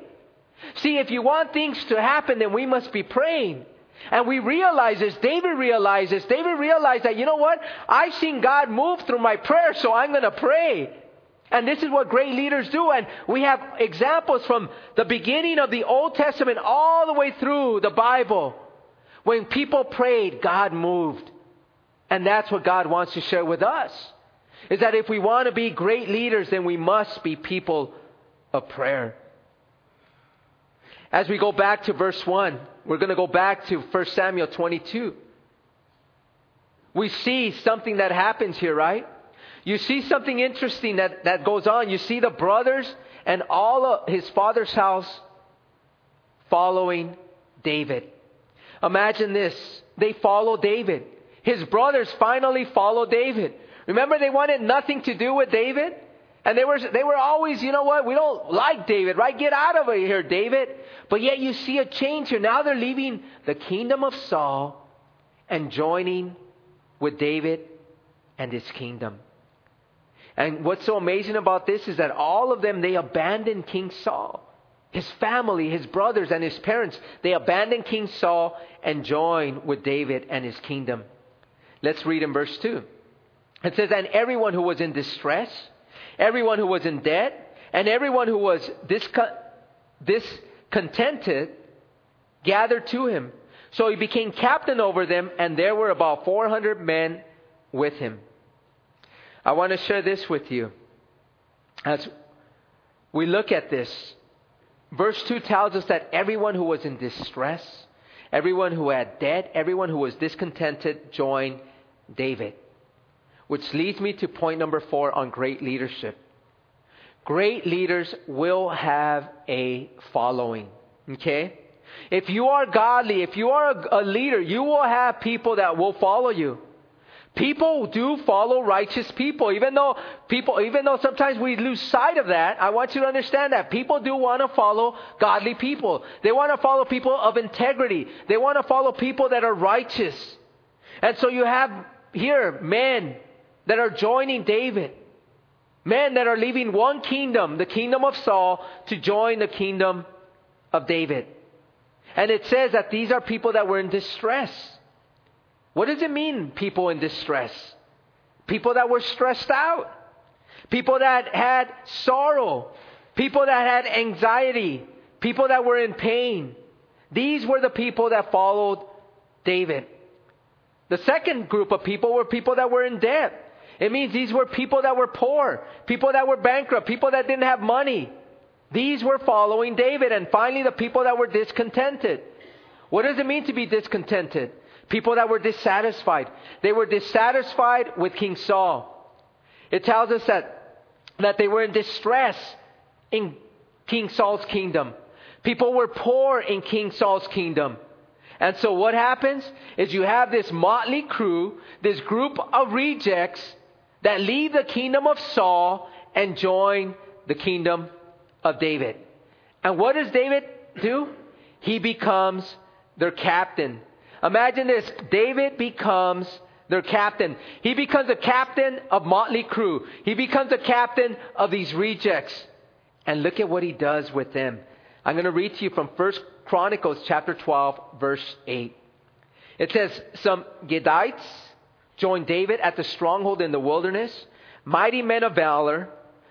See, if you want things to happen, then we must be praying. And we realize this. David realizes. David realized that, you know what? I've seen God move through my prayer, so I'm going to pray. And this is what great leaders do. And we have examples from the beginning of the Old Testament all the way through the Bible. When people prayed, God moved. And that's what God wants to share with us. Is that if we want to be great leaders, then we must be people of prayer. As we go back to verse 1, we're going to go back to 1 Samuel 22. We see something that happens here, right? You see something interesting that, that goes on. You see the brothers and all of his father's house following David. Imagine this. They follow David. His brothers finally follow David. Remember, they wanted nothing to do with David? And they were, they were always, you know what, we don't like David, right? Get out of here, David. But yet you see a change here. Now they're leaving the kingdom of Saul and joining with David and his kingdom. And what's so amazing about this is that all of them, they abandoned King Saul. His family, his brothers, and his parents, they abandoned King Saul and joined with David and his kingdom. Let's read in verse 2. It says, And everyone who was in distress, everyone who was in debt, and everyone who was discontented gathered to him. So he became captain over them, and there were about 400 men with him. I want to share this with you. As we look at this, verse 2 tells us that everyone who was in distress, everyone who had debt, everyone who was discontented joined David. Which leads me to point number four on great leadership. Great leaders will have a following. Okay? If you are godly, if you are a, a leader, you will have people that will follow you. People do follow righteous people, even though people, even though sometimes we lose sight of that. I want you to understand that people do want to follow godly people. They want to follow people of integrity. They want to follow people that are righteous. And so you have here men that are joining David. Men that are leaving one kingdom, the kingdom of Saul, to join the kingdom of David. And it says that these are people that were in distress. What does it mean, people in distress? People that were stressed out. People that had sorrow. People that had anxiety. People that were in pain. These were the people that followed David. The second group of people were people that were in debt. It means these were people that were poor, people that were bankrupt, people that didn't have money. These were following David. And finally, the people that were discontented. What does it mean to be discontented? People that were dissatisfied. They were dissatisfied with King Saul. It tells us that, that they were in distress in King Saul's kingdom. People were poor in King Saul's kingdom. And so what happens is you have this motley crew, this group of rejects that leave the kingdom of Saul and join the kingdom of David. And what does David do? He becomes their captain. Imagine this David becomes their captain. He becomes a captain of Motley Crew. He becomes a captain of these rejects. And look at what he does with them. I'm going to read to you from 1 Chronicles chapter 12, verse 8. It says, Some Gadites joined David at the stronghold in the wilderness, mighty men of valor,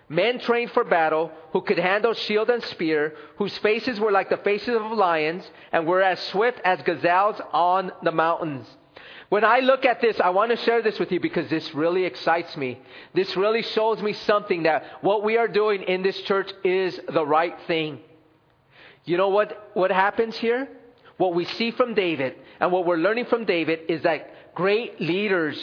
men trained for battle, who could handle shield and spear, whose faces were like the faces of lions, and were as swift as gazelles on the mountains. When I look at this, I want to share this with you because this really excites me. This really shows me something that what we are doing in this church is the right thing. You know what, what happens here? What we see from David and what we're learning from David is that great leaders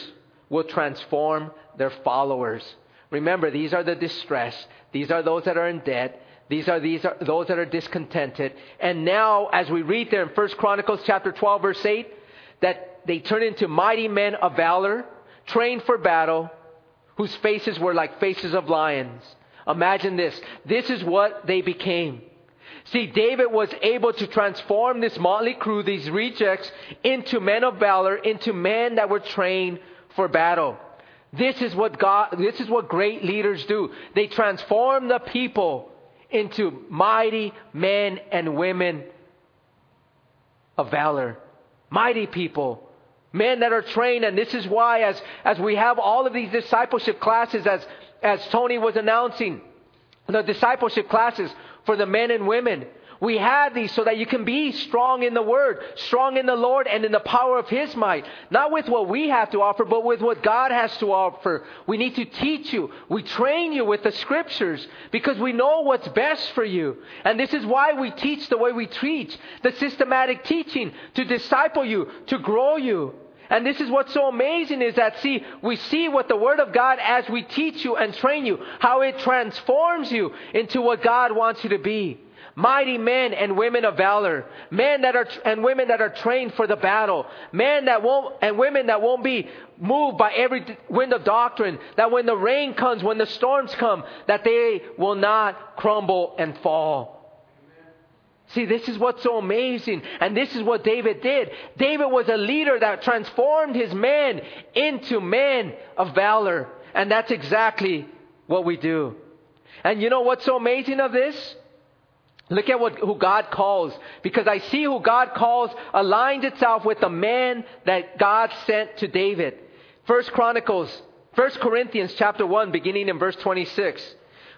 will transform their followers. Remember, these are the distressed. These are those that are in debt. These are, these are those that are discontented. And now, as we read there in 1 Chronicles chapter 12, verse 8, that they turn into mighty men of valor, trained for battle, whose faces were like faces of lions. Imagine this. This is what they became. See, David was able to transform this motley crew, these rejects, into men of valor, into men that were trained for battle. This is what God, this is what great leaders do. They transform the people into mighty men and women of valor. Mighty people. Men that are trained, and this is why as, as we have all of these discipleship classes, as, as Tony was announcing, the discipleship classes for the men and women, we have these so that you can be strong in the Word, strong in the Lord, and in the power of His might. Not with what we have to offer, but with what God has to offer. We need to teach you. We train you with the Scriptures because we know what's best for you. And this is why we teach the way we teach the systematic teaching to disciple you, to grow you. And this is what's so amazing is that, see, we see what the Word of God as we teach you and train you, how it transforms you into what God wants you to be. Mighty men and women of valor, men that are and women that are trained for the battle, men that won't and women that won't be moved by every wind of doctrine, that when the rain comes, when the storms come, that they will not crumble and fall. See, this is what's so amazing. And this is what David did. David was a leader that transformed his men into men of valor. And that's exactly what we do. And you know what's so amazing of this? Look at what, who God calls. Because I see who God calls aligns itself with the man that God sent to David. First Chronicles, First Corinthians chapter 1, beginning in verse 26.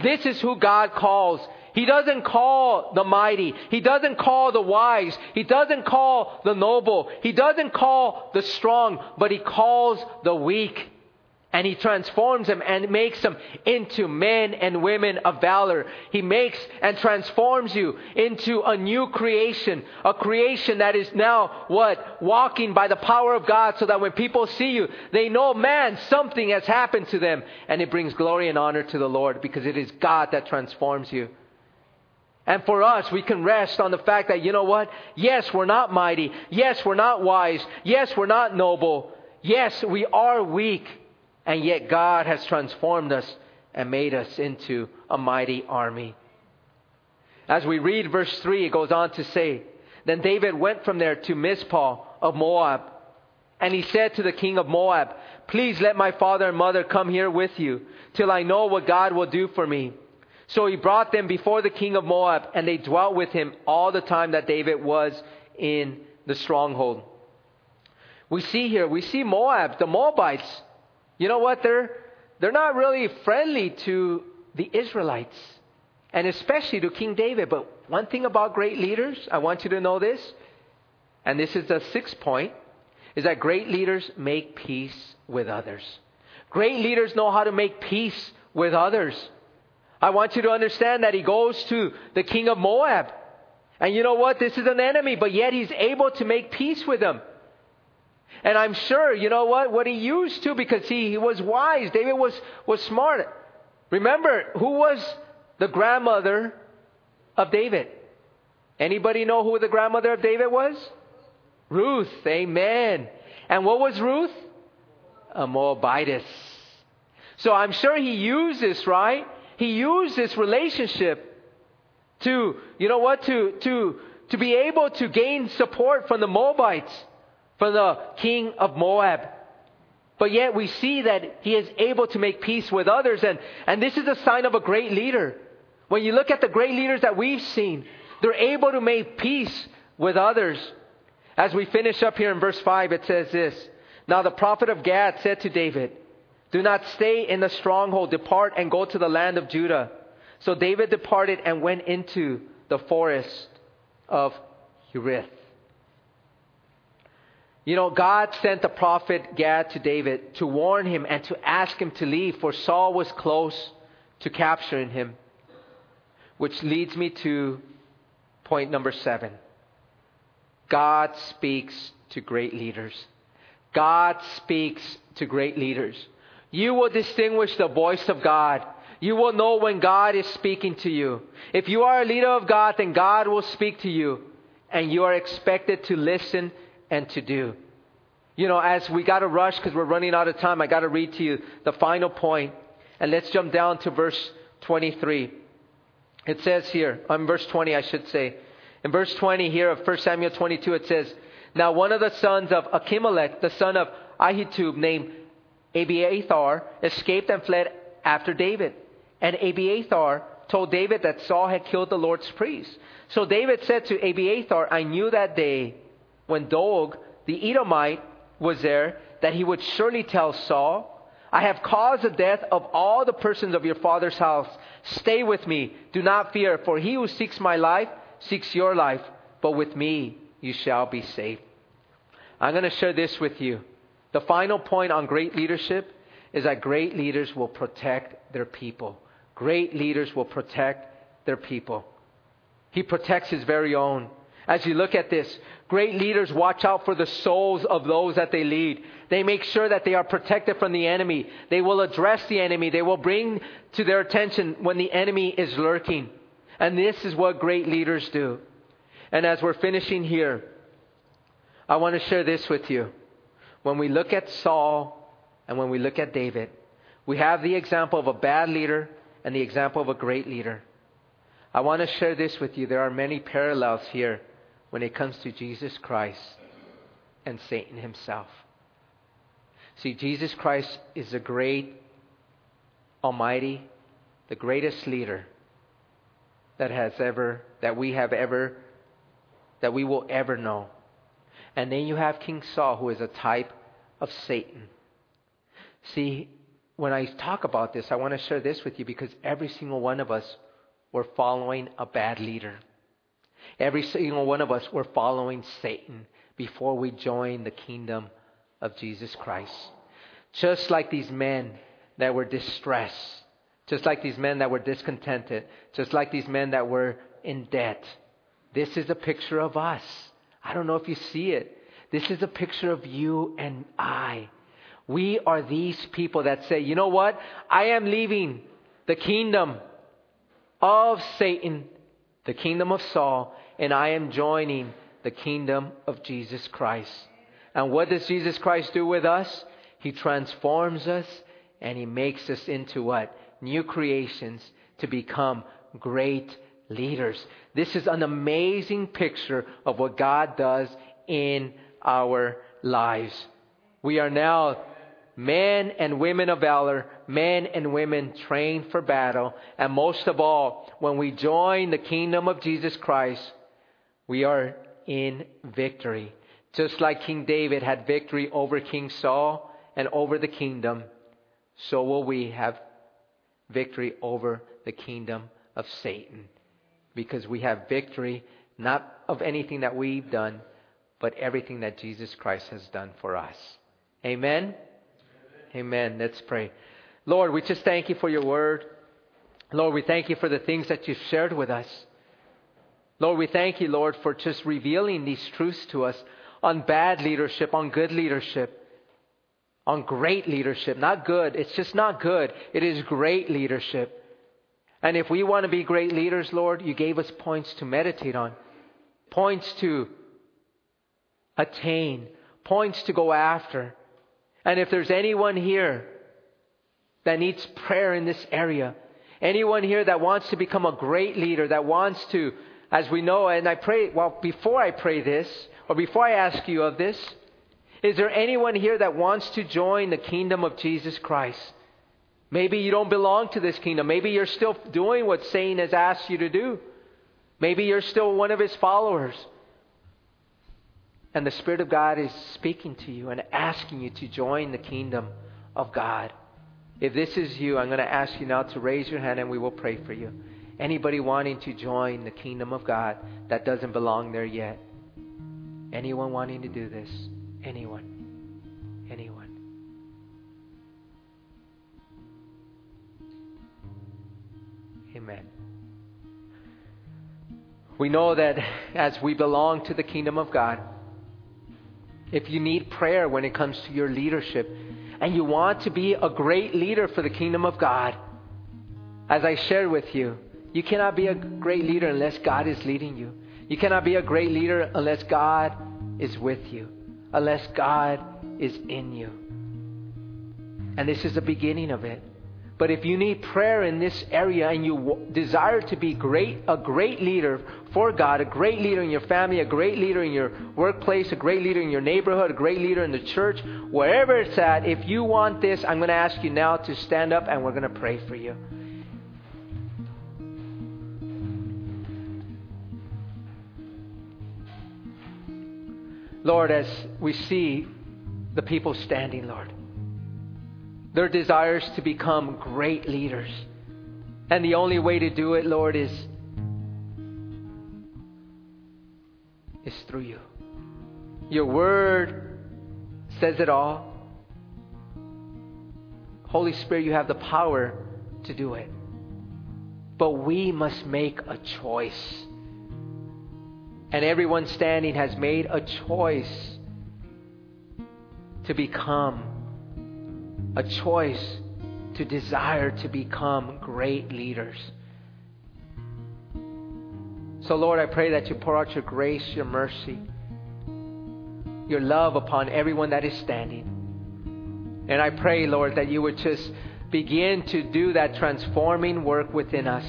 This is who God calls. He doesn't call the mighty. He doesn't call the wise. He doesn't call the noble. He doesn't call the strong, but he calls the weak. And he transforms them and makes them into men and women of valor. He makes and transforms you into a new creation, a creation that is now what? Walking by the power of God so that when people see you, they know, man, something has happened to them. And it brings glory and honor to the Lord because it is God that transforms you. And for us, we can rest on the fact that, you know what? Yes, we're not mighty. Yes, we're not wise. Yes, we're not noble. Yes, we are weak. And yet God has transformed us and made us into a mighty army. As we read verse 3, it goes on to say, Then David went from there to Mizpah of Moab. And he said to the king of Moab, Please let my father and mother come here with you, till I know what God will do for me. So he brought them before the king of Moab, and they dwelt with him all the time that David was in the stronghold. We see here, we see Moab, the Moabites, you know what? They're, they're not really friendly to the Israelites, and especially to King David. But one thing about great leaders, I want you to know this, and this is the sixth point, is that great leaders make peace with others. Great leaders know how to make peace with others. I want you to understand that he goes to the king of Moab. And you know what? This is an enemy, but yet he's able to make peace with them. And I'm sure, you know what, what he used to because he, he was wise. David was, was smart. Remember, who was the grandmother of David? Anybody know who the grandmother of David was? Ruth. Amen. And what was Ruth? A Moabitess. So I'm sure he used this, right? He used this relationship to, you know what, to, to, to be able to gain support from the Moabites for the king of Moab. But yet we see that he is able to make peace with others. And, and this is a sign of a great leader. When you look at the great leaders that we've seen, they're able to make peace with others. As we finish up here in verse 5, it says this Now the prophet of Gad said to David, Do not stay in the stronghold, depart and go to the land of Judah. So David departed and went into the forest of Hereth. You know, God sent the prophet Gad to David to warn him and to ask him to leave, for Saul was close to capturing him. Which leads me to point number seven God speaks to great leaders. God speaks to great leaders. You will distinguish the voice of God. You will know when God is speaking to you. If you are a leader of God, then God will speak to you, and you are expected to listen and to do. You know, as we got to rush because we're running out of time, I got to read to you the final point. And let's jump down to verse 23. It says here, on um, verse 20, I should say. In verse 20 here of 1 Samuel 22, it says, Now one of the sons of Achimelech, the son of Ahitub, named Abiathar, escaped and fled after David. And Abiathar told David that Saul had killed the Lord's priest. So David said to Abiathar, I knew that day when Doeg, the Edomite, was there, that he would surely tell Saul, I have caused the death of all the persons of your father's house. Stay with me. Do not fear, for he who seeks my life seeks your life, but with me you shall be safe. I'm going to share this with you. The final point on great leadership is that great leaders will protect their people. Great leaders will protect their people. He protects his very own. As you look at this, great leaders watch out for the souls of those that they lead. They make sure that they are protected from the enemy. They will address the enemy. They will bring to their attention when the enemy is lurking. And this is what great leaders do. And as we're finishing here, I want to share this with you. When we look at Saul and when we look at David, we have the example of a bad leader and the example of a great leader. I want to share this with you. There are many parallels here when it comes to Jesus Christ and Satan himself. See, Jesus Christ is the great, almighty, the greatest leader that has ever, that we have ever, that we will ever know. And then you have King Saul, who is a type of Satan. See, when I talk about this, I want to share this with you because every single one of us were following a bad leader. Every single one of us were following Satan before we joined the kingdom of Jesus Christ. just like these men that were distressed, just like these men that were discontented, just like these men that were in debt. This is a picture of us. I don't know if you see it. This is a picture of you and I. We are these people that say, you know what? I am leaving the kingdom of Satan, the kingdom of Saul, and I am joining the kingdom of Jesus Christ. And what does Jesus Christ do with us? He transforms us and he makes us into what? New creations to become great leaders. This is an amazing picture of what God does in our lives. We are now men and women of valor, men and women trained for battle, and most of all, when we join the kingdom of Jesus Christ, we are in victory. Just like King David had victory over King Saul and over the kingdom, so will we have victory over the kingdom of Satan. Because we have victory not of anything that we've done, but everything that Jesus Christ has done for us. Amen? Amen. Let's pray. Lord, we just thank you for your word. Lord, we thank you for the things that you've shared with us. Lord, we thank you, Lord, for just revealing these truths to us on bad leadership, on good leadership, on great leadership. Not good. It's just not good. It is great leadership. And if we want to be great leaders, Lord, you gave us points to meditate on, points to attain, points to go after. And if there's anyone here that needs prayer in this area, anyone here that wants to become a great leader, that wants to, as we know, and I pray, well, before I pray this, or before I ask you of this, is there anyone here that wants to join the kingdom of Jesus Christ? Maybe you don't belong to this kingdom. Maybe you're still doing what Satan has asked you to do. Maybe you're still one of his followers. And the Spirit of God is speaking to you and asking you to join the kingdom of God. If this is you, I'm going to ask you now to raise your hand and we will pray for you. Anybody wanting to join the kingdom of God that doesn't belong there yet? Anyone wanting to do this? Anyone? Anyone? Amen. We know that as we belong to the kingdom of God, if you need prayer when it comes to your leadership, and you want to be a great leader for the kingdom of God, as I shared with you, you cannot be a great leader unless God is leading you. You cannot be a great leader unless God is with you, unless God is in you. And this is the beginning of it. But if you need prayer in this area and you desire to be great, a great leader for God, a great leader in your family, a great leader in your workplace, a great leader in your neighborhood, a great leader in the church, wherever it's at, if you want this, I'm going to ask you now to stand up and we're going to pray for you. Lord, as we see the people standing, Lord, their desires to become great leaders. And the only way to do it, Lord, is, is through you. Your word says it all. Holy Spirit, you have the power to do it. But we must make a choice. And everyone standing has made a choice to become a choice to desire to become great leaders. So, Lord, I pray that you pour out your grace, your mercy, your love upon everyone that is standing. And I pray, Lord, that you would just begin to do that transforming work within us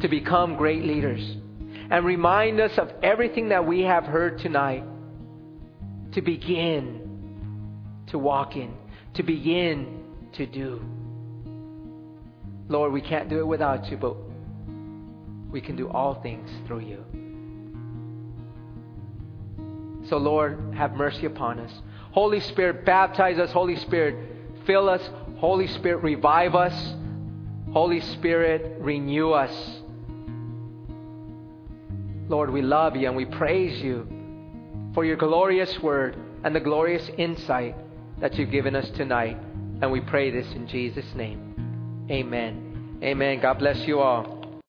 to become great leaders. And remind us of everything that we have heard tonight to begin to walk in to begin to do. Lord, we can't do it without you, but we can do all things through you. So, Lord, have mercy upon us. Holy Spirit, baptize us. Holy Spirit, fill us. Holy Spirit, revive us. Holy Spirit, renew us. Lord, we love you and we praise you for your glorious word and the glorious insight that you've given us tonight. And we pray this in Jesus' name. Amen. Amen. God bless you all.